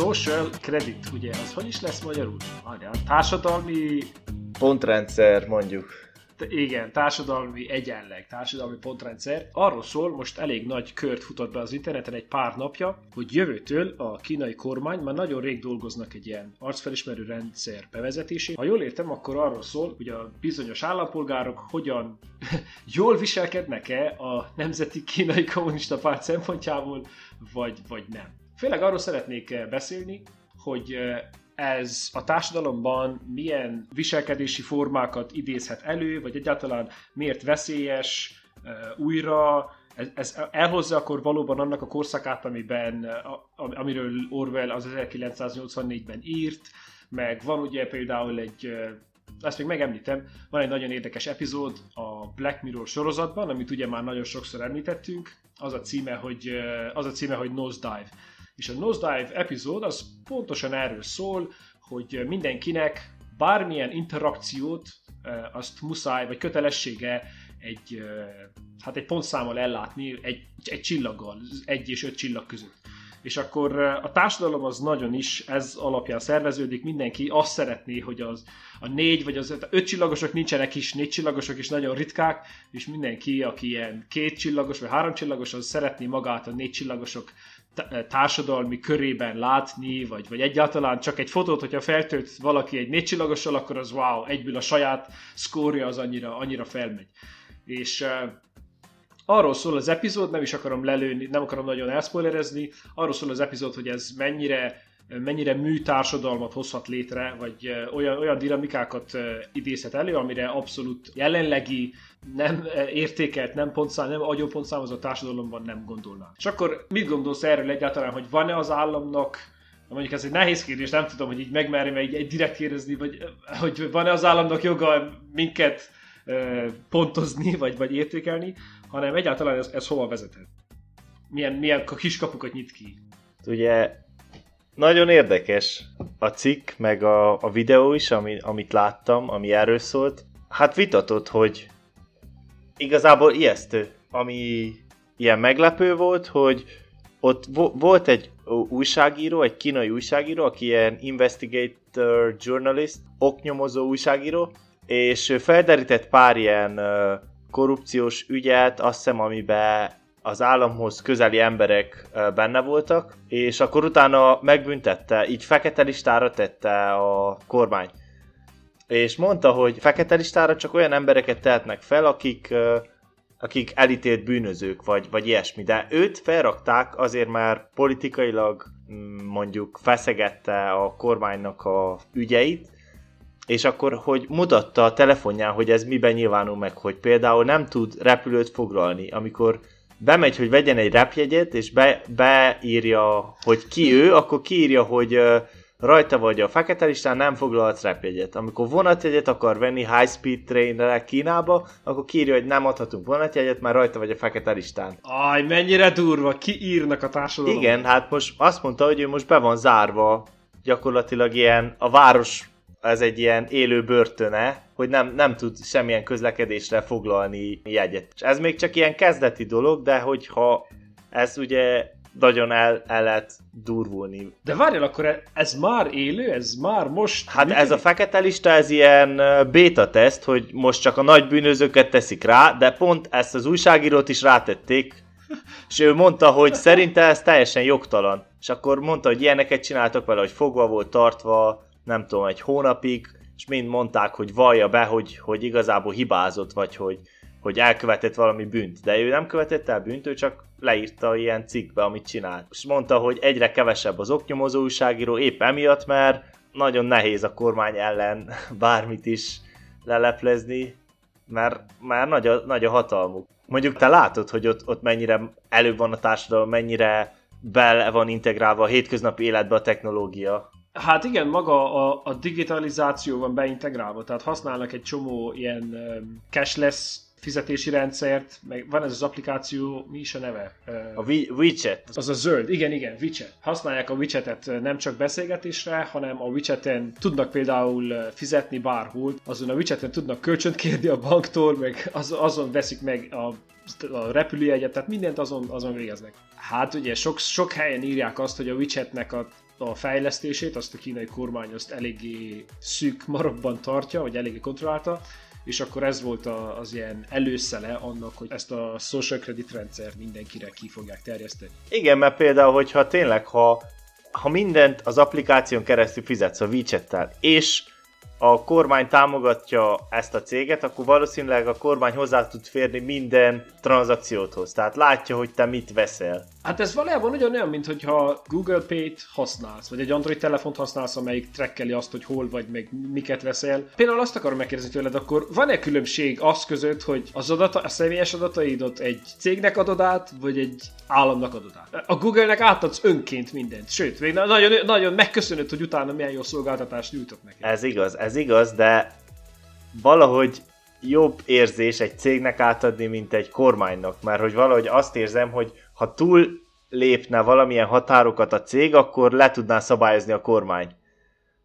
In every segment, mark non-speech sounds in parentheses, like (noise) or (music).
social credit, ugye, az hogy is lesz magyarul? Várjál, társadalmi... Pontrendszer, mondjuk igen, társadalmi egyenleg, társadalmi pontrendszer. Arról szól, most elég nagy kört futott be az interneten egy pár napja, hogy jövőtől a kínai kormány már nagyon rég dolgoznak egy ilyen arcfelismerő rendszer bevezetésén. Ha jól értem, akkor arról szól, hogy a bizonyos állampolgárok hogyan (laughs) jól viselkednek-e a Nemzeti Kínai Kommunista Párt szempontjából, vagy, vagy nem. Főleg arról szeretnék beszélni, hogy ez a társadalomban milyen viselkedési formákat idézhet elő, vagy egyáltalán miért veszélyes újra, ez, ez elhozza akkor valóban annak a korszakát, amiben, amiről Orwell az 1984-ben írt, meg van ugye például egy, ezt még megemlítem, van egy nagyon érdekes epizód a Black Mirror sorozatban, amit ugye már nagyon sokszor említettünk, az a címe, hogy, az a címe, hogy Nosedive és a Nosedive epizód az pontosan erről szól, hogy mindenkinek bármilyen interakciót azt muszáj, vagy kötelessége egy, hát egy pontszámmal ellátni egy, egy csillaggal, egy és öt csillag között. És akkor a társadalom az nagyon is ez alapján szerveződik, mindenki azt szeretné, hogy az a négy vagy az öt csillagosok nincsenek is, négy csillagosok is nagyon ritkák, és mindenki, aki ilyen két csillagos vagy három csillagos, az szeretné magát a négy csillagosok társadalmi körében látni, vagy, vagy egyáltalán csak egy fotót, hogyha feltölt valaki egy négycsillagossal, akkor az wow, egyből a saját szkórja az annyira, annyira felmegy. És uh, arról szól az epizód, nem is akarom lelőni, nem akarom nagyon elspoilerezni, arról szól az epizód, hogy ez mennyire mennyire műtársadalmat hozhat létre, vagy olyan, olyan dinamikákat idézhet elő, amire abszolút jelenlegi, nem értékelt, nem pontszám, nem agyópontszámozott társadalomban nem gondolnám. És akkor mit gondolsz erről egyáltalán, hogy van-e az államnak mondjuk ez egy nehéz kérdés, nem tudom, hogy így megmerjem egy, egy direkt kérdezni, vagy hogy van-e az államnak joga minket pontozni, vagy, vagy értékelni, hanem egyáltalán ez, ez hova vezethet? Milyen, milyen kiskapukat nyit ki? Ugye nagyon érdekes a cikk, meg a, a videó is, ami, amit láttam, ami erről szólt. Hát vitatott, hogy igazából ijesztő, ami ilyen meglepő volt, hogy ott vo- volt egy újságíró, egy kínai újságíró, aki ilyen investigator journalist, oknyomozó újságíró, és felderített pár ilyen korrupciós ügyet, azt hiszem, amiben az államhoz közeli emberek benne voltak, és akkor utána megbüntette, így fekete listára tette a kormány. És mondta, hogy fekete listára csak olyan embereket tehetnek fel, akik, akik elítélt bűnözők, vagy, vagy ilyesmi. De őt felrakták azért, mert politikailag mm, mondjuk feszegette a kormánynak a ügyeit, és akkor, hogy mutatta a telefonján, hogy ez miben nyilvánul meg, hogy például nem tud repülőt foglalni, amikor bemegy, hogy vegyen egy repjegyet, és be, beírja, hogy ki ő, akkor kiírja, hogy uh, rajta vagy a fekete listán, nem foglalhatsz repjegyet. Amikor vonatjegyet akar venni high speed trainre Kínába, akkor kiírja, hogy nem adhatunk vonatjegyet, mert rajta vagy a fekete listán. Aj, mennyire durva, ki írnak a társadalom. Igen, hát most azt mondta, hogy ő most be van zárva gyakorlatilag ilyen a város ez egy ilyen élő börtöne, hogy nem, nem tud semmilyen közlekedésre foglalni jegyet. És ez még csak ilyen kezdeti dolog, de hogyha ez ugye nagyon el, el lehet durvulni. De várjál, akkor ez már élő? Ez már most... Hát működik? ez a fekete lista, ez ilyen beta teszt, hogy most csak a nagy bűnözőket teszik rá, de pont ezt az újságírót is rátették, és ő mondta, hogy szerinte ez teljesen jogtalan. És akkor mondta, hogy ilyeneket csináltak vele, hogy fogva volt tartva, nem tudom, egy hónapig, és mind mondták, hogy vallja be, hogy, hogy igazából hibázott, vagy hogy, hogy elkövetett valami bűnt. De ő nem követett el bűnt, ő csak leírta ilyen cikkbe, amit csinált. És mondta, hogy egyre kevesebb az oknyomozó újságíró, épp emiatt, mert nagyon nehéz a kormány ellen (laughs) bármit is leleplezni, mert már nagy a, nagy a hatalmuk. Mondjuk te látod, hogy ott, ott mennyire előbb van a társadalom, mennyire bele van integrálva a hétköznapi életbe a technológia. Hát igen, maga a, a digitalizáció van beintegrálva, tehát használnak egy csomó ilyen cashless fizetési rendszert, meg van ez az applikáció, mi is a neve? A WeChat. Az a zöld, igen, igen, WeChat. Használják a WeChat-et nem csak beszélgetésre, hanem a WeChat-en tudnak például fizetni bárhol, azon a WeChat-en tudnak kölcsönt kérni a banktól, meg az, azon veszik meg a, a repülőjegyet, tehát mindent azon, azon végeznek. Hát ugye sok, sok helyen írják azt, hogy a WeChat-nek a a fejlesztését, azt a kínai kormány azt eléggé szűk marokban tartja, vagy eléggé kontrollálta, és akkor ez volt az ilyen előszele annak, hogy ezt a social credit rendszer mindenkire ki fogják terjeszteni. Igen, mert például, hogyha tényleg, ha, ha mindent az applikáción keresztül fizetsz a WeChat-tel, és a kormány támogatja ezt a céget, akkor valószínűleg a kormány hozzá tud férni minden tranzakcióthoz. Tehát látja, hogy te mit veszel. Hát ez valójában ugyanolyan, mint hogyha Google Pay-t használsz, vagy egy Android telefont használsz, amelyik trekkeli azt, hogy hol vagy, meg miket veszel. Például azt akarom megkérdezni tőled, akkor van-e különbség az között, hogy az adata, a személyes adataidat egy cégnek adod át, vagy egy államnak adod át? A Google-nek átadsz önként mindent, sőt, még nagyon, nagyon megköszönöd, hogy utána milyen jó szolgáltatást nyújtott neki. Ez igaz, ez igaz, de valahogy jobb érzés egy cégnek átadni, mint egy kormánynak, mert hogy valahogy azt érzem, hogy ha túl lépne valamilyen határokat a cég, akkor le tudná szabályozni a kormány.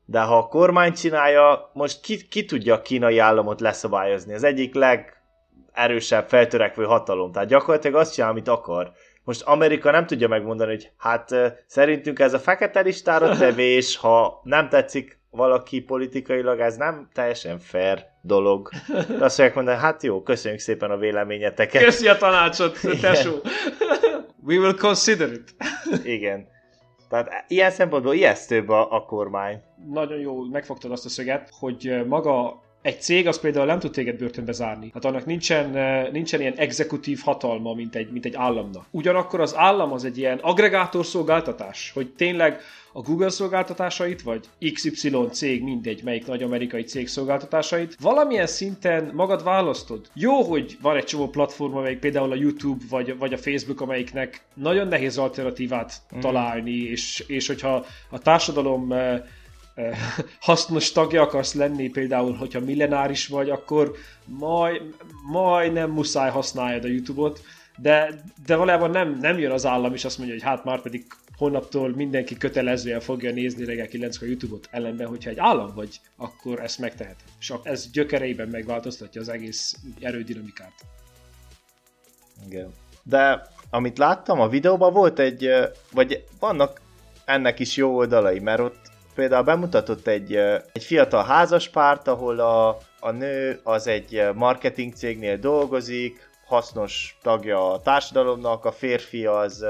De ha a kormány csinálja, most ki, ki tudja a kínai államot leszabályozni? Az egyik legerősebb feltörekvő hatalom. Tehát gyakorlatilag azt csinál, amit akar. Most Amerika nem tudja megmondani, hogy hát szerintünk ez a fekete listára (laughs) tevés, ha nem tetszik valaki politikailag, ez nem teljesen fair dolog. De azt fogják mondani, hát jó, köszönjük szépen a véleményeteket. Köszi a tanácsot, tesó! We will consider it. Igen. Tehát ilyen szempontból ijesztőbb a, a kormány. Nagyon jó megfogtad azt a szöget, hogy maga egy cég az például nem tud téged börtönbe zárni. Hát annak nincsen, nincsen ilyen exekutív hatalma, mint egy, mint egy államnak. Ugyanakkor az állam az egy ilyen agregátor szolgáltatás, hogy tényleg a Google szolgáltatásait, vagy XY cég, mindegy, melyik nagy amerikai cég szolgáltatásait, valamilyen szinten magad választod. Jó, hogy van egy csomó platform, amelyik például a YouTube vagy, vagy a Facebook, amelyiknek nagyon nehéz alternatívát mm. találni, és, és hogyha a társadalom (laughs) hasznos tagja akarsz lenni, például, hogyha millenáris vagy, akkor majd, majd nem muszáj használjad a YouTube-ot, de, de valójában nem, nem jön az állam, és azt mondja, hogy hát már pedig holnaptól mindenki kötelezően fogja nézni reggel 9 a YouTube-ot, ellenben, hogyha egy állam vagy, akkor ezt megtehet. És ez gyökereiben megváltoztatja az egész erődinamikát. Igen. De amit láttam a videóban volt egy, vagy vannak ennek is jó oldalai, mert ott például bemutatott egy, egy fiatal házaspárt, ahol a, a nő az egy marketing cégnél dolgozik, hasznos tagja a társadalomnak, a férfi az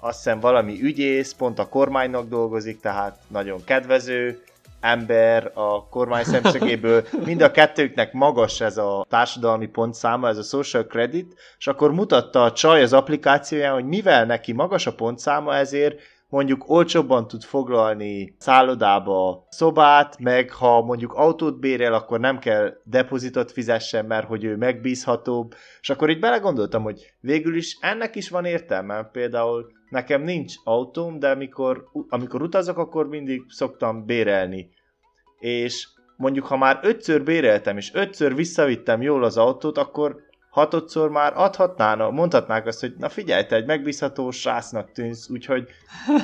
azt hiszem valami ügyész, pont a kormánynak dolgozik, tehát nagyon kedvező ember a kormány szemszögéből. (laughs) Mind a kettőknek magas ez a társadalmi pontszáma, ez a social credit, és akkor mutatta a csaj az applikációján, hogy mivel neki magas a pontszáma, ezért mondjuk olcsóbban tud foglalni szállodába szobát, meg ha mondjuk autót bérel, akkor nem kell depozitot fizessen, mert hogy ő megbízhatóbb, és akkor így belegondoltam, hogy végül is ennek is van értelme, például nekem nincs autóm, de amikor, amikor utazok, akkor mindig szoktam bérelni. És mondjuk, ha már ötször béreltem, és ötször visszavittem jól az autót, akkor hatodszor már adhatnának, mondhatnák azt, hogy na figyelj, te egy megbízható srácnak tűnsz, úgyhogy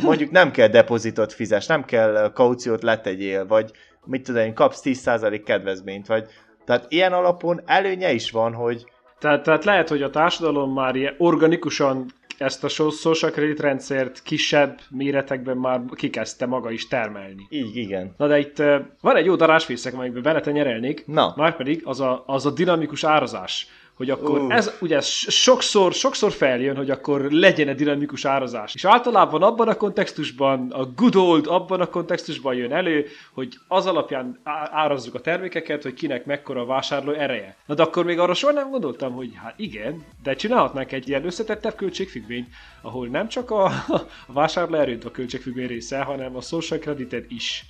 mondjuk nem kell depozitot fizes, nem kell kauciót letegyél, vagy mit tudom én, kapsz 10% kedvezményt, vagy tehát ilyen alapon előnye is van, hogy tehát, tehát lehet, hogy a társadalom már ilyen organikusan ezt a social credit rendszert kisebb méretekben már kikezdte maga is termelni. Így, igen. Na de itt uh, van egy jó darásfészek, amelyikben bele nyerelnék, Na. már pedig az a, az a dinamikus árazás hogy akkor uh. ez ugye sokszor, sokszor feljön, hogy akkor legyen egy dinamikus árazás. És általában abban a kontextusban, a good old abban a kontextusban jön elő, hogy az alapján árazzuk a termékeket, hogy kinek mekkora a vásárló ereje. Na de akkor még arra soha nem gondoltam, hogy hát igen, de csinálhatnánk egy ilyen összetettebb költségfüggvényt, ahol nem csak a, (laughs) a vásárló erőt a költségfüggvény része, hanem a social credited is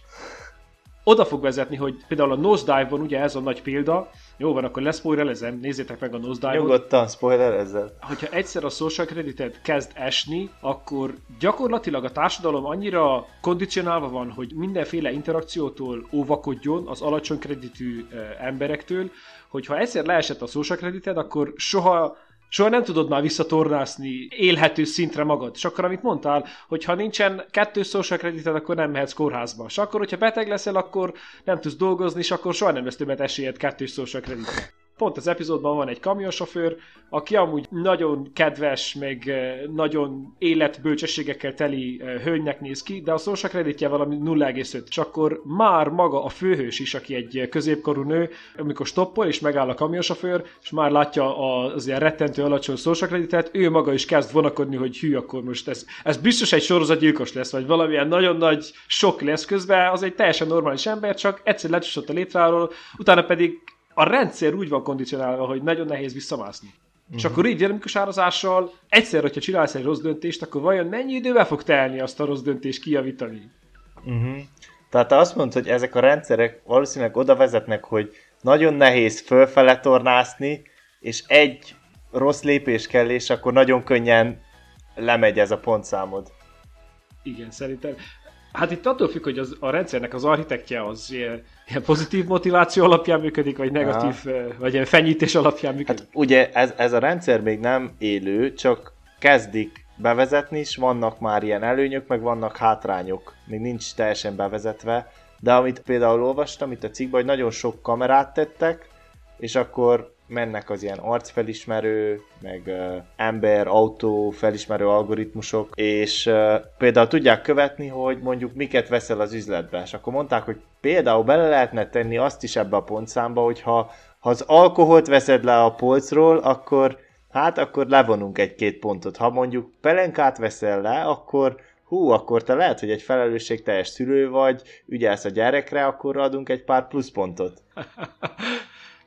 oda fog vezetni, hogy például a Nosedive-ban ugye ez a nagy példa, jó van, akkor leszpoilerezem, nézzétek meg a Nosedive-ot. Nyugodtan, ezzel. Hogyha egyszer a social creditet kezd esni, akkor gyakorlatilag a társadalom annyira kondicionálva van, hogy mindenféle interakciótól óvakodjon az alacsony kreditű emberektől, hogy ha egyszer leesett a social credited, akkor soha soha nem tudod már visszatornászni élhető szintre magad. És akkor, amit mondtál, hogy ha nincsen kettős social kredited, akkor nem mehetsz kórházba. És akkor, hogyha beteg leszel, akkor nem tudsz dolgozni, és akkor soha nem lesz többet esélyed kettős social kreditre. Pont az epizódban van egy kamionsofőr, aki amúgy nagyon kedves, meg nagyon életbölcsességekkel teli hölgynek néz ki, de a social creditje valami 0,5. És akkor már maga a főhős is, aki egy középkorú nő, amikor stoppol és megáll a kamionsofőr, és már látja az ilyen rettentő alacsony creditet, ő maga is kezd vonakodni, hogy hű, akkor most ez, ez biztos egy sorozatgyilkos lesz, vagy valamilyen nagyon nagy sok lesz közben, az egy teljesen normális ember, csak egyszer lecsúszott a létráról, utána pedig a rendszer úgy van kondicionálva, hogy nagyon nehéz visszamászni. Uh-huh. És akkor így dinamikus árazással egyszer, hogyha csinálsz egy rossz döntést, akkor vajon mennyi idővel fog telni azt a rossz döntést kijavítani? Uh-huh. Tehát te azt mondod, hogy ezek a rendszerek valószínűleg oda vezetnek, hogy nagyon nehéz fölfele tornászni, és egy rossz lépés kell, és akkor nagyon könnyen lemegy ez a pontszámod. Igen, szerintem. Hát itt attól függ, hogy az, a rendszernek az architektje az ilyen, ilyen pozitív motiváció alapján működik, vagy negatív, Aha. vagy ilyen fenyítés alapján működik. Hát ugye ez, ez a rendszer még nem élő, csak kezdik bevezetni, és vannak már ilyen előnyök, meg vannak hátrányok. Még nincs teljesen bevezetve, de amit például olvastam itt a cikkben, hogy nagyon sok kamerát tettek, és akkor mennek az ilyen arcfelismerő, meg uh, ember, autó felismerő algoritmusok, és uh, például tudják követni, hogy mondjuk miket veszel az üzletbe, és akkor mondták, hogy például bele lehetne tenni azt is ebbe a pontszámba, hogy ha, ha az alkoholt veszed le a polcról, akkor hát akkor levonunk egy-két pontot. Ha mondjuk pelenkát veszel le, akkor hú, akkor te lehet, hogy egy felelősségteljes szülő vagy, ügyelsz a gyerekre, akkor adunk egy pár pluszpontot. (laughs)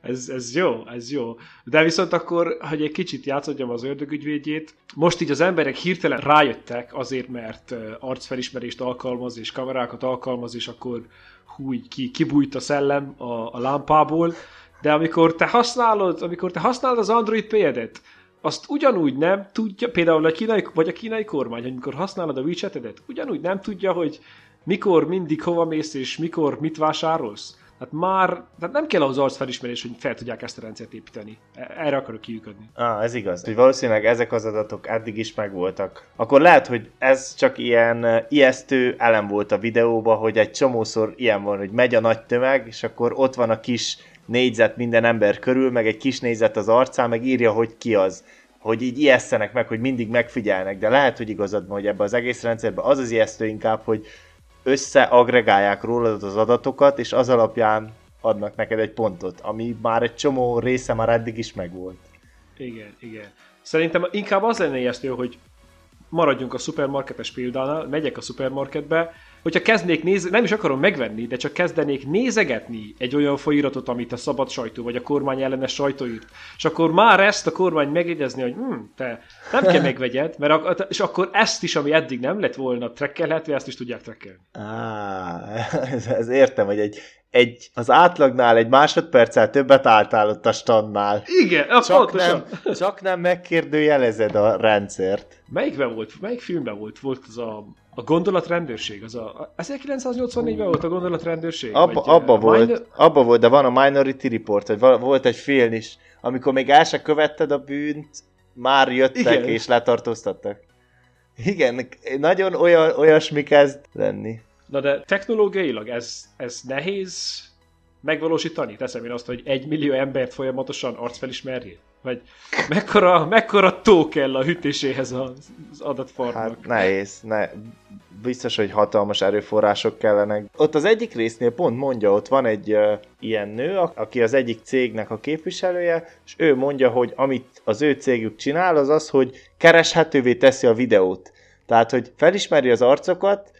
ez, ez jó, ez jó. De viszont akkor, hogy egy kicsit játszodjam az ördögügyvédjét, most így az emberek hirtelen rájöttek azért, mert arcfelismerést alkalmaz és kamerákat alkalmaz, és akkor hú, ki, kibújt a szellem a, a lámpából, de amikor te használod, amikor te használod az Android Pay-edet, azt ugyanúgy nem tudja, például a kínai, vagy a kínai kormány, amikor használod a WeChat-edet, ugyanúgy nem tudja, hogy mikor, mindig hova mész, és mikor mit vásárolsz. Tehát már tehát nem kell az arcfelismerés, hogy fel tudják ezt a rendszert építeni. E, erre akarok kiüködni. Ah, ez igaz. Hogy valószínűleg ezek az adatok eddig is megvoltak. Akkor lehet, hogy ez csak ilyen ijesztő elem volt a videóban, hogy egy csomószor ilyen van, hogy megy a nagy tömeg, és akkor ott van a kis négyzet minden ember körül, meg egy kis négyzet az arcán, meg írja, hogy ki az hogy így ijesztenek meg, hogy mindig megfigyelnek, de lehet, hogy igazad van, hogy ebbe az egész rendszerben az az ijesztő inkább, hogy összeagregálják rólad az adatokat, és az alapján adnak neked egy pontot, ami már egy csomó része már eddig is megvolt. Igen, igen. Szerintem inkább az lenne ijesztő, hogy maradjunk a szupermarketes példánál, megyek a szupermarketbe, hogyha kezdnék nézni, nem is akarom megvenni, de csak kezdenék nézegetni egy olyan folyiratot, amit a szabad sajtó vagy a kormány ellenes sajtó írt, és akkor már ezt a kormány megjegyezni, hogy hm, te nem kell megvegyed, mert ak- és akkor ezt is, ami eddig nem lett volna trekkelhető, ezt is tudják trekkelni. Á, (laughs) ez, ez értem, hogy egy, egy, az átlagnál egy másodperccel többet álltál ott a standnál. Igen, csak nem, csak nem megkérdőjelezed a rendszert. Melyikben volt, melyik filmben volt? Volt az a a gondolatrendőrség, az a... 1984-ben volt a gondolatrendőrség? Abba, vagy, abba, volt, minor... abba volt, de van a Minority Report, vagy volt egy film is, amikor még el se követted a bűnt, már jöttek Igen. és letartóztattak. Igen, nagyon olyan, olyasmi kezd lenni. Na de technológiailag ez, ez nehéz megvalósítani? Teszem én azt, hogy egy millió embert folyamatosan arcfelismerjél? Vagy mekkora, mekkora tó kell a hűtéséhez az, adatfarmnak? Hát nehéz, ne, biztos, hogy hatalmas erőforrások kellenek. Ott az egyik résznél pont mondja, ott van egy uh, ilyen nő, aki az egyik cégnek a képviselője, és ő mondja, hogy amit az ő cégük csinál, az az, hogy kereshetővé teszi a videót. Tehát, hogy felismeri az arcokat,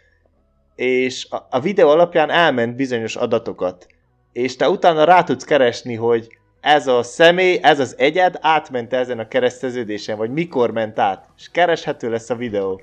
és a, a videó alapján elment bizonyos adatokat. És te utána rá tudsz keresni, hogy ez a személy, ez az egyed átment ezen a kereszteződésen, vagy mikor ment át, és kereshető lesz a videó.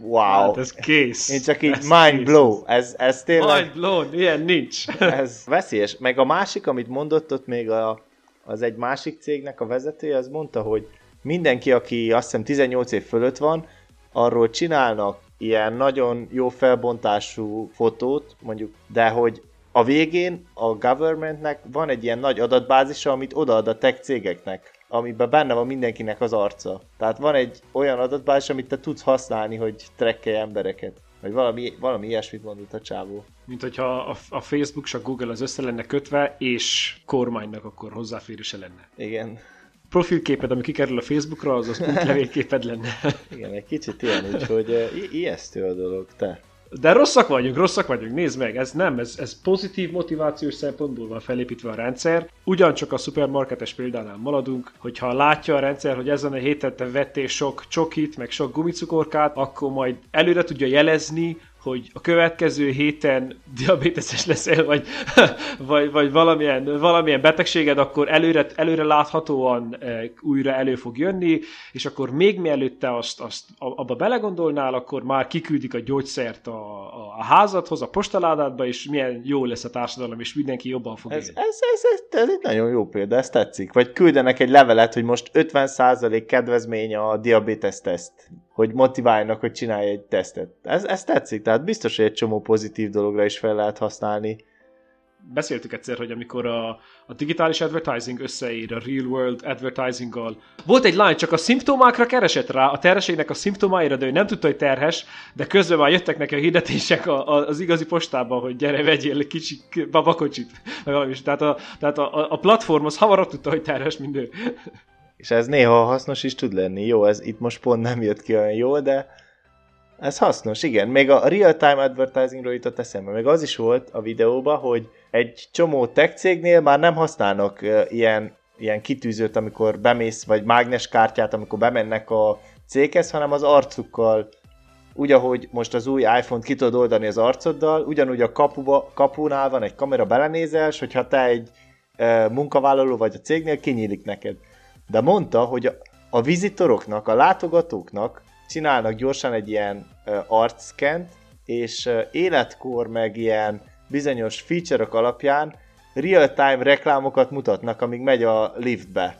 Wow. Hát ez kész. Én csak így ez mind kész. blow. Ez, ez tényleg... Mind blown, ilyen nincs. (laughs) ez veszélyes. Meg a másik, amit mondott ott még a, az egy másik cégnek a vezetője, az mondta, hogy mindenki, aki azt hiszem 18 év fölött van, arról csinálnak ilyen nagyon jó felbontású fotót, mondjuk, de hogy a végén a governmentnek van egy ilyen nagy adatbázisa, amit odaad a tech cégeknek, amiben benne van mindenkinek az arca. Tehát van egy olyan adatbázis, amit te tudsz használni, hogy trekkelj embereket. Vagy valami, valami ilyesmit mondott a csávó. Mint hogyha a, a Facebook és a Google az össze lenne kötve, és kormánynak akkor hozzáférése lenne. Igen. Profilképed, ami kikerül a Facebookra, az az (laughs) útlevélképed lenne. Igen, egy kicsit ilyen, úgyhogy uh, ijesztő a dolog, te. De rosszak vagyunk, rosszak vagyunk, nézd meg, ez nem, ez, ez pozitív motivációs szempontból van felépítve a rendszer. Ugyancsak a szupermarketes példánál maradunk, hogyha látja a rendszer, hogy ezen a héten te vettél sok csokit, meg sok gumicukorkát, akkor majd előre tudja jelezni, hogy a következő héten diabéteses leszel, vagy, (laughs) vagy, vagy valamilyen, valamilyen betegséged, akkor előre, előre láthatóan e, újra elő fog jönni, és akkor még mielőtt te azt, azt abba belegondolnál, akkor már kiküldik a gyógyszert a, a, a házadhoz, a postaládádba, és milyen jó lesz a társadalom, és mindenki jobban fog ez, élni. Ez, ez, ez, ez egy nagyon jó példa, ez tetszik. Vagy küldenek egy levelet, hogy most 50% kedvezmény a diabétesz teszt hogy motiváljanak, hogy csinálj egy tesztet. Ez, ez tetszik, tehát biztos, hogy egy csomó pozitív dologra is fel lehet használni. Beszéltük egyszer, hogy amikor a, a digitális advertising összeír a real world advertising-gal, volt egy lány, csak a szimptomákra keresett rá, a terhességnek a szimptomáira, de ő nem tudta, hogy terhes, de közben már jöttek neki a hirdetések a, a, az igazi postában, hogy gyere, vegyél egy kicsi babakocsit. Tehát, a, tehát a, a platform az hamarabb tudta, hogy terhes, mint ő. És ez néha hasznos is tud lenni. Jó, ez itt most pont nem jött ki olyan jó, de ez hasznos, igen. Még a real-time advertisingról jutott eszembe. Még az is volt a videóban, hogy egy csomó tech cégnél már nem használnak ilyen, ilyen kitűzőt, amikor bemész, vagy mágneskártyát, amikor bemennek a céghez, hanem az arcukkal úgy, ahogy most az új iPhone-t ki tudod oldani az arcoddal, ugyanúgy a kapuba, kapunál van egy kamera belenézel, hogyha te egy e, munkavállaló vagy a cégnél, kinyílik neked de mondta, hogy a, a vizitoroknak, a látogatóknak csinálnak gyorsan egy ilyen uh, arcskent, és uh, életkor meg ilyen bizonyos feature alapján real-time reklámokat mutatnak, amíg megy a liftbe.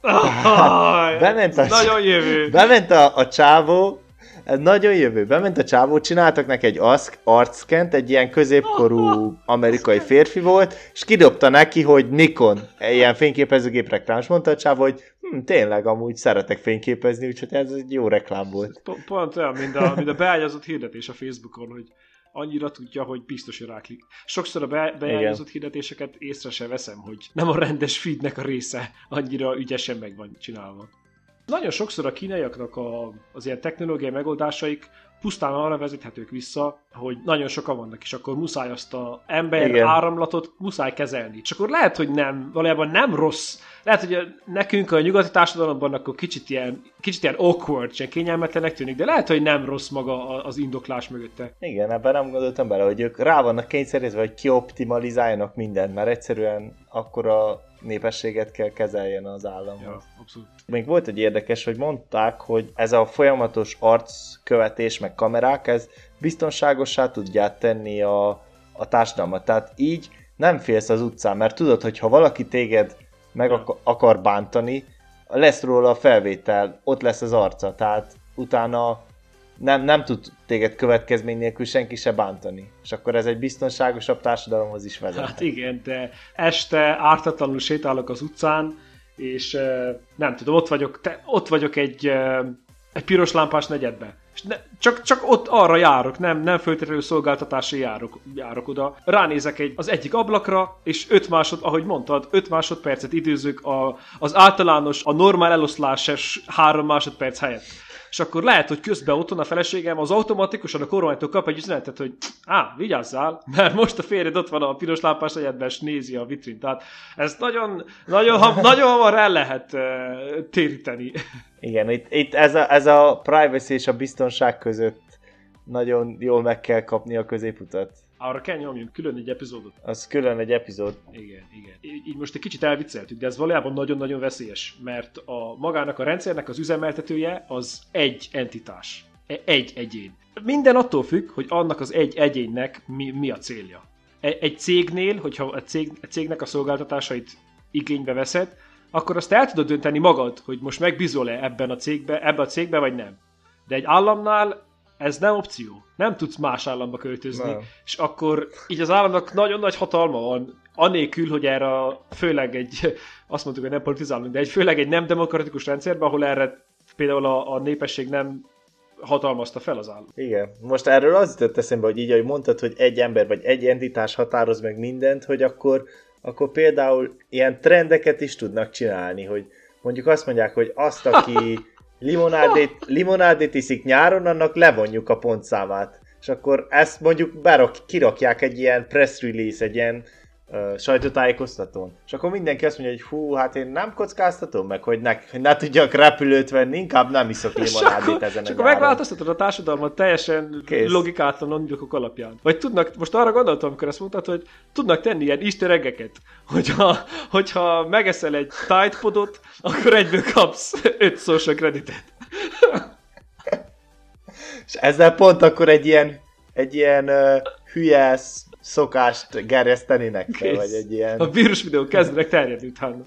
Oh, (laughs) bement a, nagyon jövő. Bement a, a csávó, ez nagyon jövő. Bement a csávó, csináltak neki egy arckent, egy ilyen középkorú (laughs) amerikai férfi volt, és kidobta neki, hogy Nikon, ilyen fényképezőgép reklám, és mondta a csávó, hogy hm, tényleg amúgy szeretek fényképezni, úgyhogy ez egy jó reklám volt. Pont olyan, mint a, mint a beágyazott hirdetés a Facebookon, hogy annyira tudja, hogy biztos, hogy ráklik. Sokszor a be, beágyazott hirdetéseket észre se veszem, hogy nem a rendes feednek a része annyira ügyesen meg van csinálva. Nagyon sokszor a kínaiaknak a, az ilyen technológiai megoldásaik pusztán arra vezethetők vissza, hogy nagyon sokan vannak, és akkor muszáj azt a ember Igen. áramlatot muszáj kezelni. És akkor lehet, hogy nem, valójában nem rossz. Lehet, hogy a, nekünk a nyugati társadalomban akkor kicsit ilyen, kicsit ilyen awkward, ilyen kényelmetlenek tűnik, de lehet, hogy nem rossz maga az indoklás mögötte. Igen, ebben nem gondoltam bele, hogy ők rá vannak kényszerítve, hogy kioptimalizáljanak mindent, mert egyszerűen akkor a népességet kell kezeljen az állam. Ja, abszolút. Még volt egy érdekes, hogy mondták, hogy ez a folyamatos arckövetés meg kamerák, ez biztonságosá tudják tenni a, a társadalmat. Tehát így nem félsz az utcán, mert tudod, hogy ha valaki téged meg akar bántani, lesz róla a felvétel, ott lesz az arca, tehát utána nem, nem tud téged következmény nélkül senki se bántani. És akkor ez egy biztonságosabb társadalomhoz is vezet. Hát igen, de este ártatlanul sétálok az utcán, és nem tudom, ott vagyok, te, ott vagyok egy, egy piros lámpás negyedbe. És ne, csak, csak ott arra járok, nem, nem föltétlenül szolgáltatásra járok, járok oda. Ránézek egy, az egyik ablakra, és 5 másod, ahogy mondtad, 5 másodpercet időzök a, az általános, a normál eloszlásos 3 másodperc helyett és akkor lehet, hogy közben otthon a feleségem az automatikusan a kormánytól kap egy üzenetet, hogy á, vigyázzál, mert most a férjed ott van a piros lámpás egyetben, és nézi a vitrin. Tehát ez nagyon, nagyon, ha, nagyon hamar el lehet uh, téríteni. Igen, itt, itt ez, a, ez a privacy és a biztonság között nagyon jól meg kell kapni a középutat. Arra kell nyomjunk külön egy epizódot. Az külön egy epizód. Igen, igen. Így most egy kicsit elvicceltük, de ez valójában nagyon-nagyon veszélyes, mert a magának a rendszernek az üzemeltetője az egy entitás. E, egy egyén. Minden attól függ, hogy annak az egy egyénnek mi, mi a célja. E, egy cégnél, hogyha a, cég, a cégnek a szolgáltatásait igénybe veszed, akkor azt el tudod dönteni magad, hogy most megbízol-e ebben a cégbe, ebben a cégbe, vagy nem. De egy államnál ez nem opció. Nem tudsz más államba költözni, nem. és akkor így az államnak nagyon nagy hatalma van, anélkül, hogy erre főleg egy, (laughs) azt mondtuk, hogy nem politizálunk, de egy főleg egy nem demokratikus rendszerben, ahol erre például a, a népesség nem hatalmazta fel az állam. Igen. Most erről az jutott eszembe, hogy így, ahogy mondtad, hogy egy ember vagy egy entitás határoz meg mindent, hogy akkor, akkor például ilyen trendeket is tudnak csinálni, hogy mondjuk azt mondják, hogy azt, aki (laughs) limonádét, limonádét iszik nyáron, annak levonjuk a pontszámát. És akkor ezt mondjuk berak, kirakják egy ilyen press release, egy ilyen uh, sajtótájékoztatón. És akkor mindenki azt mondja, hogy hú, hát én nem kockáztatom meg, hogy ne, ne tudjak repülőt venni, inkább nem iszok limonádét ezen akkor megváltoztatod a társadalmat teljesen Kész. logikátlan indokok alapján. Vagy tudnak, most arra gondoltam, amikor ezt mondtad, hogy tudnak tenni ilyen easter eggeket, hogyha, hogyha megeszel egy Tide podot, akkor egyből kapsz 5 social kreditet. És ezzel pont akkor egy ilyen, egy ilyen uh, hülye szokást gerjeszteni nektek, vagy egy ilyen... A vírus videó kezdenek terjedni utána.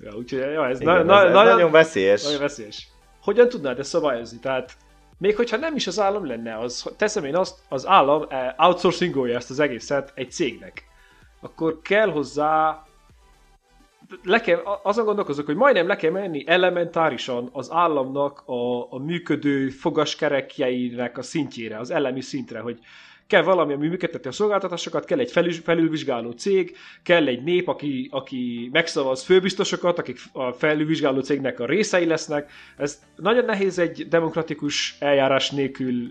Ja, úgyhogy ja, ez, Igen, na, ez, na, nagyon veszélyes. Nagyon veszélyes. Hogyan tudnád ezt szabályozni? Tehát még hogyha nem is az állam lenne, az, teszem én azt, az állam eh, outsourcingolja ezt az egészet egy cégnek, akkor kell hozzá le kell, azon gondolkozok, hogy majdnem le kell menni elementárisan az államnak a, a működő fogaskerekjeinek a szintjére, az elemi szintre, hogy kell valami, ami működteti a szolgáltatásokat, kell egy felül, felülvizsgáló cég, kell egy nép, aki, aki megszavaz főbiztosokat, akik a felülvizsgáló cégnek a részei lesznek. Ez nagyon nehéz egy demokratikus eljárás nélkül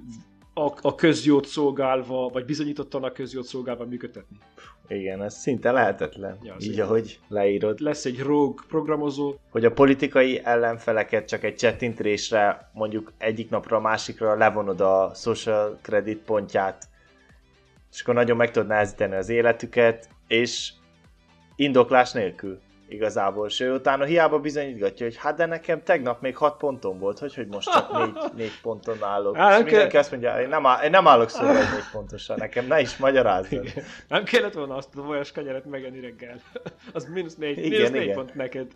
a, a közjót szolgálva, vagy bizonyítottan a közjót szolgálva működtetni. Igen, ez szinte lehetetlen, ja, így ahogy leírod. Lesz egy rogue programozó. Hogy a politikai ellenfeleket csak egy csettintésre mondjuk egyik napra a másikra levonod a social credit pontját, és akkor nagyon meg tudod nehezíteni az életüket, és indoklás nélkül igazából. És ő utána hiába bizonyítgatja, hogy hát de nekem tegnap még 6 ponton volt, hogy, hogy most csak 4, 4 (laughs) ponton állok. Hát, és mindenki kell... azt mondja, én nem, áll, én nem állok szóra egy 4 pontosan, nekem ne is magyarázzad. Nem kellett volna azt a vojas kanyeret megenni reggel. (laughs) Az mínusz 4, igen, mínusz 4 igen. pont neked.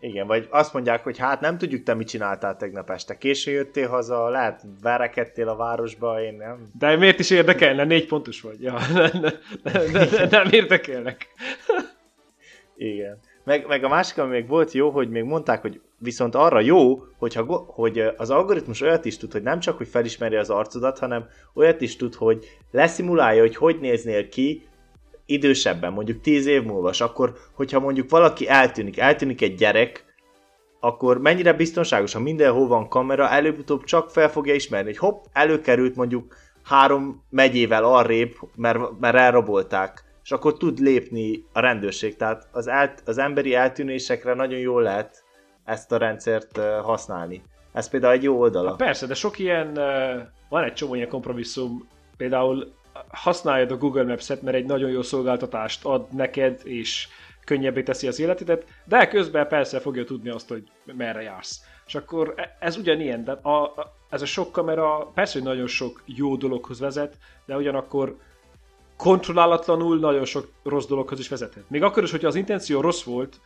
Igen, vagy azt mondják, hogy hát nem tudjuk, te mit csináltál tegnap este. Későn jöttél haza, lehet verekedtél a városba, én nem. De miért is érdekelne? Négy pontos vagy. Ja, (laughs) ne, ne, ne, ne, nem érdekelnek. Igen. Meg, meg a másik, ami még volt jó, hogy még mondták, hogy viszont arra jó, hogyha, hogy az algoritmus olyat is tud, hogy nem csak, hogy felismeri az arcodat, hanem olyat is tud, hogy leszimulálja, hogy hogy néznél ki idősebben, mondjuk 10 év múlva, és akkor, hogyha mondjuk valaki eltűnik, eltűnik egy gyerek, akkor mennyire biztonságos, ha mindenhol van kamera, előbb-utóbb csak fel fogja ismerni, hogy hopp, előkerült mondjuk három megyével arrébb, mert, mert elrabolták, és akkor tud lépni a rendőrség. Tehát az, el, az emberi eltűnésekre nagyon jól lehet ezt a rendszert használni. Ez például egy jó oldala. Persze, de sok ilyen, van egy csomó ilyen kompromisszum, például használjad a Google Maps-et, mert egy nagyon jó szolgáltatást ad neked, és könnyebbé teszi az életedet, de közben persze fogja tudni azt, hogy merre jársz. És akkor e, ez ugyanilyen, de a, a, ez a sok kamera persze, hogy nagyon sok jó dologhoz vezet, de ugyanakkor kontrollálatlanul nagyon sok rossz dologhoz is vezethet. Még akkor is, hogyha az intenció rossz volt,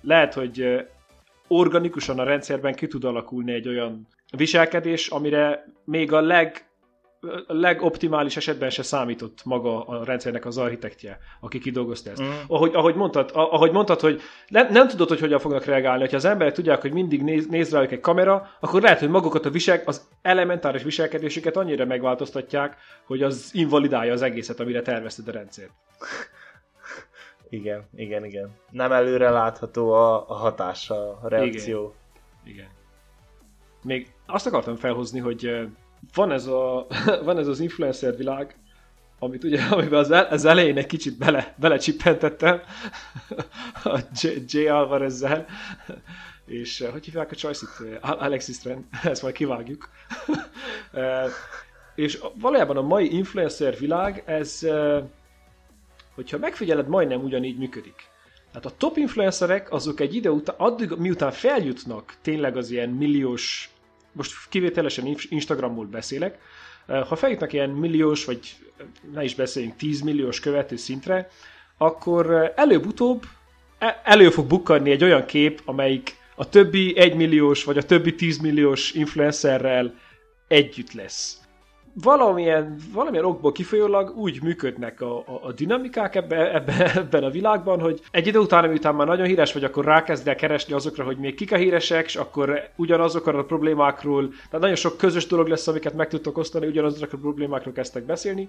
lehet, hogy organikusan a rendszerben ki tud alakulni egy olyan viselkedés, amire még a leg legoptimális esetben se számított maga a rendszernek az architektje, aki kidolgozta ezt. Mm. Ahogy, ahogy, mondtad, ahogy mondtad, hogy nem, nem tudod, hogy hogyan fognak reagálni. Ha az emberek tudják, hogy mindig néz, néz rájuk egy kamera, akkor lehet, hogy magukat a visel, az elementáris viselkedésüket annyira megváltoztatják, hogy az invalidálja az egészet, amire tervezted a rendszert. Igen, igen, igen. Nem előre látható a, a hatása, a reakció. Igen. igen. Még azt akartam felhozni, hogy van ez, a, (laughs) van ez az influencer világ, amit ugye, (laughs) amiben az, el, az elején egy kicsit bele, belecsippentettem (laughs) a J, J. Alvarezzel, és eh, hogy hívják a Choice-it? Alexis Trend, ezt majd kivágjuk. Eh, és valójában a mai influencer világ, ez, eh, hogyha megfigyeled, majdnem ugyanígy működik. Tehát a top influencerek azok egy ide után, addig miután feljutnak tényleg az ilyen milliós most kivételesen Instagramból beszélek, ha feljutnak ilyen milliós, vagy ne is beszéljünk, 10 milliós követő szintre, akkor előbb-utóbb e, elő fog bukkanni egy olyan kép, amelyik a többi 1 milliós, vagy a többi 10 milliós influencerrel együtt lesz. Valamilyen, valamilyen okból kifolyólag úgy működnek a, a, a dinamikák ebbe, ebbe, ebben a világban, hogy egy idő után, miután már nagyon híres vagy, akkor rákezd el keresni azokra, hogy még kik a híresek, és akkor ugyanazokról a problémákról, tehát nagyon sok közös dolog lesz, amiket meg tudtok osztani, ugyanazokról a problémákról kezdtek beszélni,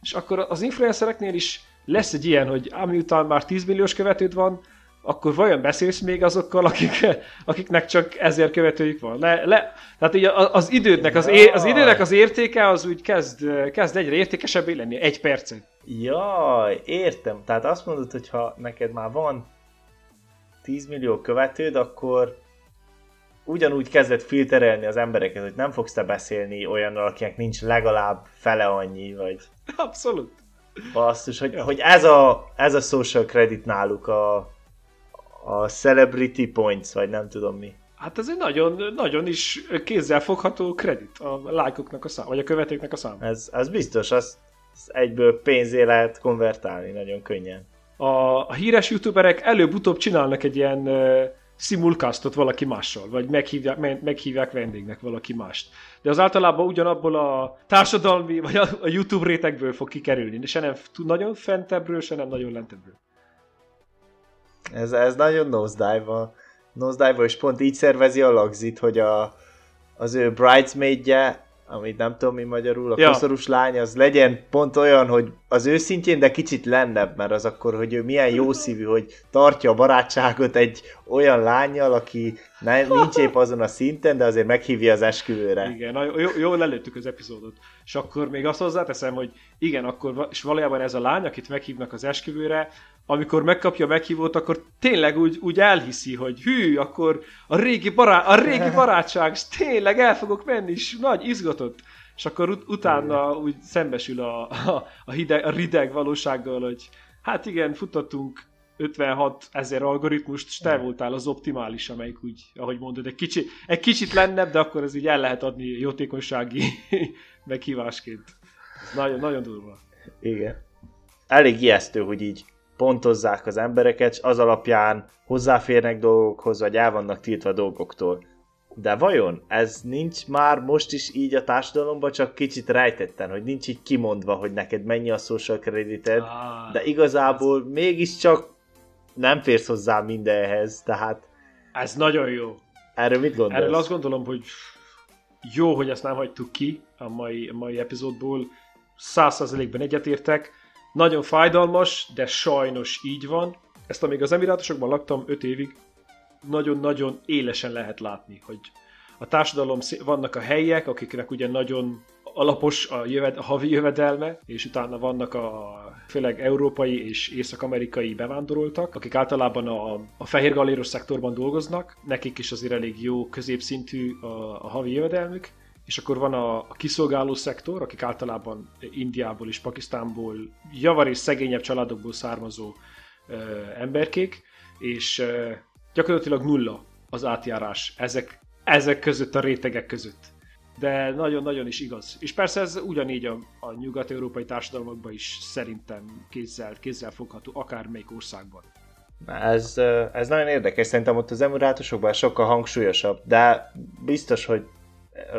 és akkor az influencereknél is lesz egy ilyen, hogy amiután már 10 milliós követőd van, akkor vajon beszélsz még azokkal, akik, akiknek csak ezért követőjük van? Le, le, tehát így az idődnek az, é, az időnek az értéke az úgy kezd, kezd egyre értékesebbé lenni, egy percen. Jaj, értem. Tehát azt mondod, hogy ha neked már van 10 millió követőd, akkor ugyanúgy kezdett filterelni az embereket, hogy nem fogsz te beszélni olyannal, akinek nincs legalább fele annyi, vagy... Abszolút. Basszus, hogy, ja. hogy ez, a, ez a social credit náluk a, a Celebrity Points, vagy nem tudom mi. Hát ez egy nagyon, nagyon is kézzelfogható kredit a lájkoknak a szám, vagy a követőknek a szám. Ez, ez biztos, az egyből pénzé lehet konvertálni nagyon könnyen. A, a híres youtuberek előbb-utóbb csinálnak egy ilyen uh, simulcastot valaki mással, vagy meghívják, meghívják vendégnek valaki mást. De az általában ugyanabból a társadalmi, vagy a, a YouTube rétegből fog kikerülni, de se nem nagyon fentebbről, se nem nagyon lentebbről. Ez, ez nagyon nosedive nosedive és pont így szervezi a lagzit, hogy a, az ő bridesmaidje, amit nem tudom mi magyarul, a ja. koszorús lány, az legyen pont olyan, hogy az őszintjén, de kicsit lennebb, mert az akkor, hogy ő milyen jó szívű, hogy tartja a barátságot egy olyan lányjal, aki ne, nincs épp azon a szinten, de azért meghívja az esküvőre. Igen, na, jó, jól lelőttük az epizódot. És akkor még azt hozzáteszem, hogy igen, akkor, és valójában ez a lány, akit meghívnak az esküvőre, amikor megkapja a meghívót, akkor tényleg úgy, úgy elhiszi, hogy hű, akkor a régi, bará- a régi (laughs) barátság, és tényleg el fogok menni, és nagy izgatott. És akkor ut- utána úgy szembesül a, a, a, hideg, a rideg valósággal, hogy hát igen, futottunk 56 ezer algoritmust, és te voltál az optimális, amelyik úgy, ahogy mondod, egy, kicsi, egy kicsit lennebb, de akkor ez így el lehet adni jótékonysági (laughs) meghívásként. Ez nagyon, nagyon durva. Igen. Elég ijesztő, hogy így pontozzák az embereket, és az alapján hozzáférnek dolgokhoz, vagy el vannak tiltva dolgoktól. De vajon ez nincs már most is így a társadalomban, csak kicsit rejtetten, hogy nincs így kimondva, hogy neked mennyi a social credited, ah, de igazából ez... mégiscsak nem férsz hozzá mindenhez, tehát... Ez nagyon jó. Erről mit gondolsz? Erről azt gondolom, hogy jó, hogy ezt nem hagytuk ki a mai, a mai epizódból. Százszerzelékben egyetértek. Nagyon fájdalmas, de sajnos így van. Ezt amíg az Emirátusokban laktam 5 évig, nagyon-nagyon élesen lehet látni, hogy a társadalom, vannak a helyek, akiknek ugye nagyon alapos a, jöved, a havi jövedelme, és utána vannak a főleg európai és észak-amerikai bevándoroltak, akik általában a, a fehér galéros szektorban dolgoznak, nekik is azért elég jó középszintű a, a havi jövedelmük, és akkor van a, a kiszolgáló szektor, akik általában Indiából és Pakisztánból, javarészt szegényebb családokból származó ö, emberkék, és ö, gyakorlatilag nulla az átjárás ezek, ezek között a rétegek között. De nagyon-nagyon is igaz. És persze ez ugyanígy a, a nyugat-európai társadalmakban is szerintem kézzel, kézzel fogható, akármelyik országban. Ez, ez nagyon érdekes, szerintem ott az emirátusokban sokkal hangsúlyosabb, de biztos, hogy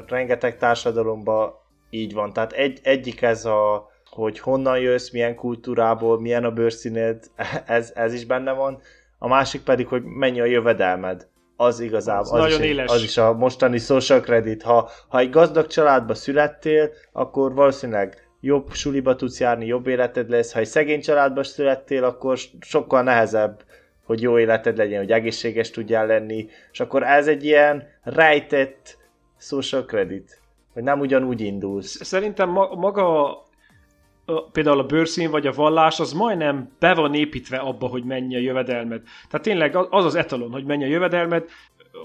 rengeteg társadalomban így van. Tehát egy, egyik ez a, hogy honnan jössz, milyen kultúrából, milyen a bőrszíned, (laughs) ez, ez is benne van. A másik pedig, hogy mennyi a jövedelmed. Az igazából, az, az, is, éles. az is a mostani social credit. Ha, ha egy gazdag családba születtél, akkor valószínűleg jobb suliba tudsz járni, jobb életed lesz. Ha egy szegény családba születtél, akkor sokkal nehezebb, hogy jó életed legyen, hogy egészséges tudjál lenni. És akkor ez egy ilyen rejtett social credit. Hogy nem ugyanúgy indulsz. Szerintem ma- maga például a bőrszín vagy a vallás, az majdnem be van építve abba, hogy mennyi a jövedelmed. Tehát tényleg az az etalon, hogy mennyi a jövedelmed,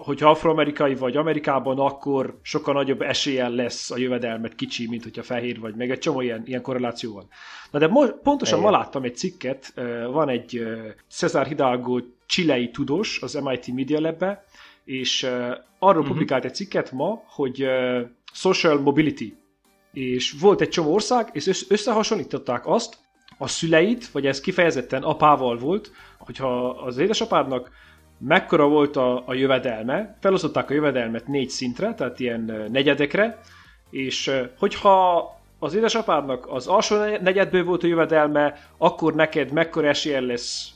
hogyha afroamerikai vagy Amerikában, akkor sokkal nagyobb eséllyel lesz a jövedelmet kicsi, mint hogyha fehér vagy, meg egy csomó ilyen, ilyen korreláció van. Na de mo- pontosan ma láttam egy cikket, van egy Cesar Hidalgo csilei tudós az MIT Media lab és arról uh-huh. publikált egy cikket ma, hogy social mobility, és volt egy csomó ország, és összehasonlították azt, a szüleit, vagy ez kifejezetten apával volt, hogyha az édesapádnak mekkora volt a, a jövedelme, felosztották a jövedelmet négy szintre, tehát ilyen negyedekre, és hogyha az édesapádnak az alsó negyedből volt a jövedelme, akkor neked mekkora esélye lesz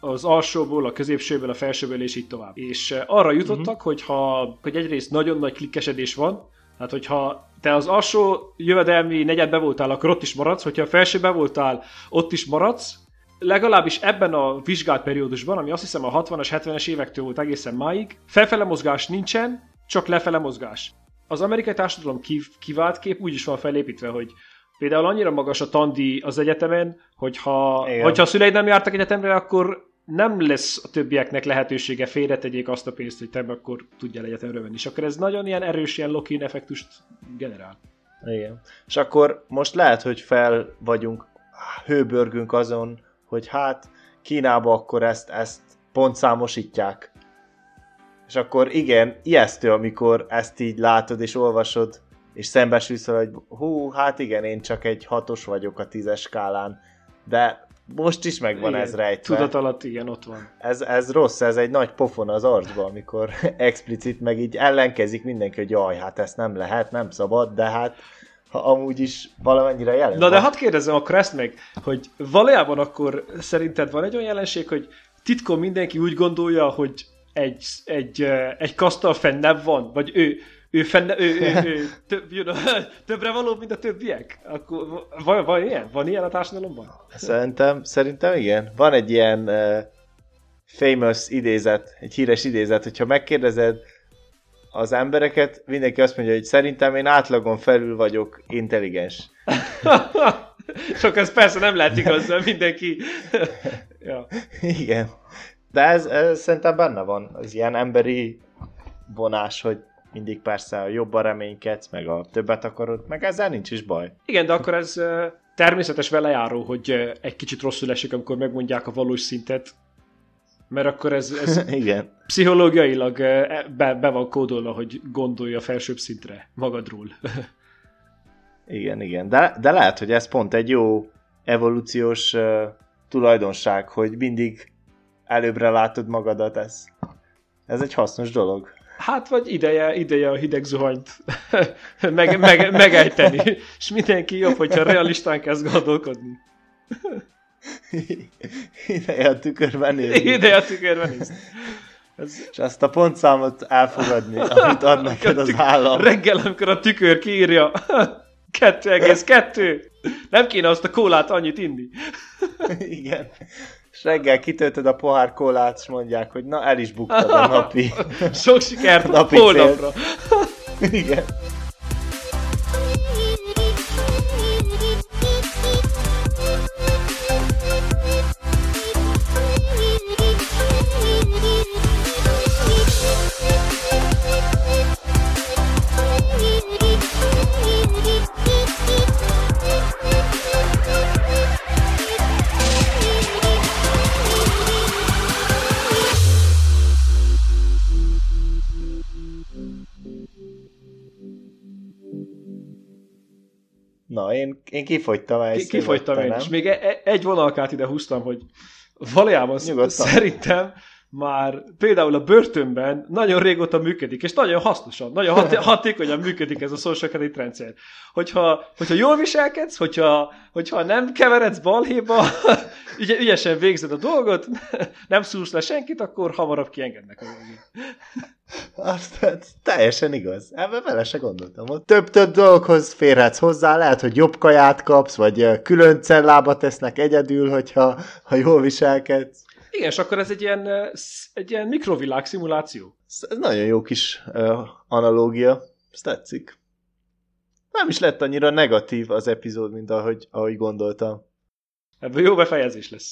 az alsóból, a középsőből, a felsőből, és így tovább. És arra jutottak, uh-huh. hogyha, hogy egyrészt nagyon nagy klikkesedés van, tehát hogyha te az alsó jövedelmi negyedbe voltál, akkor ott is maradsz, hogyha a felsőbe voltál, ott is maradsz, legalábbis ebben a vizsgált periódusban, ami azt hiszem a 60-as, 70-es évektől volt egészen máig, felfele mozgás nincsen, csak lefele mozgás. Az amerikai társadalom kivált kép úgy is van felépítve, hogy például annyira magas a tandi az egyetemen, hogyha, hogyha a szüleid nem jártak egyetemre, akkor nem lesz a többieknek lehetősége félretegyék azt a pénzt, hogy te akkor tudjál egyetemre venni. És akkor ez nagyon ilyen erős ilyen lock effektust generál. Igen. És akkor most lehet, hogy fel vagyunk, hőbörgünk azon, hogy hát Kínába akkor ezt, ezt pontszámosítják. És akkor igen, ijesztő, amikor ezt így látod és olvasod, és szembesülsz, hogy hú, hát igen, én csak egy hatos vagyok a tízes skálán, de most is megvan igen, ez rejtve. Tudat alatt igen, ott van. Ez, ez rossz, ez egy nagy pofon az arcba, amikor (laughs) explicit meg így ellenkezik mindenki, hogy jaj, hát ezt nem lehet, nem szabad, de hát ha amúgy is valamennyire jelen Na van. de hadd kérdezem akkor ezt meg, hogy valójában akkor szerinted van egy olyan jelenség, hogy titkon mindenki úgy gondolja, hogy egy, egy, egy kasztal fennebb van, vagy ő, ő, fenne, ő, ő, ő (laughs) több, you know, (laughs) többre való, mint a többiek? Akkor van, van ilyen? Van ilyen a társadalomban? Szerintem, szerintem igen. Van egy ilyen uh, famous idézet, egy híres idézet, hogyha megkérdezed az embereket, mindenki azt mondja, hogy szerintem én átlagon felül vagyok intelligens. (laughs) Csak ez persze nem lehet igaz, mert mindenki... ja. Igen. De ez, ez szerintem benne van, az ilyen emberi vonás, hogy mindig persze a jobban reménykedsz, meg a többet akarod, meg ezzel nincs is baj. Igen, de akkor ez természetes velejáró, hogy egy kicsit rosszul esik, amikor megmondják a valós szintet, mert akkor ez, ez (laughs) Igen. pszichológiailag e, be, be van kódolva, hogy gondolja a felsőbb szintre magadról. (laughs) igen, igen. De, de lehet, hogy ez pont egy jó evolúciós uh, tulajdonság, hogy mindig előbbre látod magadat, ez, ez egy hasznos dolog. Hát, vagy ideje, ideje a hideg zuhanyt (laughs) meg, meg, megejteni. És mindenki jobb, hogyha realistán kezd gondolkodni. (laughs) ideje a tükörben nézni. Ideje a tükörben nézni. Ez... És azt a pontszámot elfogadni, (laughs) amit ad neked az állam. Reggel, amikor a tükör kiírja, 2,2. Nem kéne azt a kólát annyit inni. Igen és reggel kitöltöd a pohár kólát, és mondják, hogy na, el is buktad a napi... (laughs) Sok sikert a napi holnapra! Igen. Én, én kifogytam ezt. Kifogytam én, és még e- e- egy vonalkát ide húztam, hogy valójában Nyugodtan. szerintem már például a börtönben nagyon régóta működik, és nagyon hasznosan, nagyon hat- (laughs) hatékonyan működik ez a social credit rendszer. Hogyha, hogyha jól viselkedsz, hogyha, hogyha nem keveredsz balhéba, (laughs) ügy- ügyesen végzed a dolgot, (laughs) nem szúrsz le senkit, akkor hamarabb kiengednek a azt teljesen igaz. Ebben vele se gondoltam. Több-több dolgokhoz férhetsz hozzá, lehet, hogy jobb kaját kapsz, vagy külön cellába tesznek egyedül, hogyha ha jól viselkedsz. Igen, és akkor ez egy ilyen, egy ilyen mikrovilág szimuláció. Ez nagyon jó kis uh, analógia. Ez tetszik. Nem is lett annyira negatív az epizód, mint ahogy, ahogy gondoltam. Ebből jó befejezés lesz.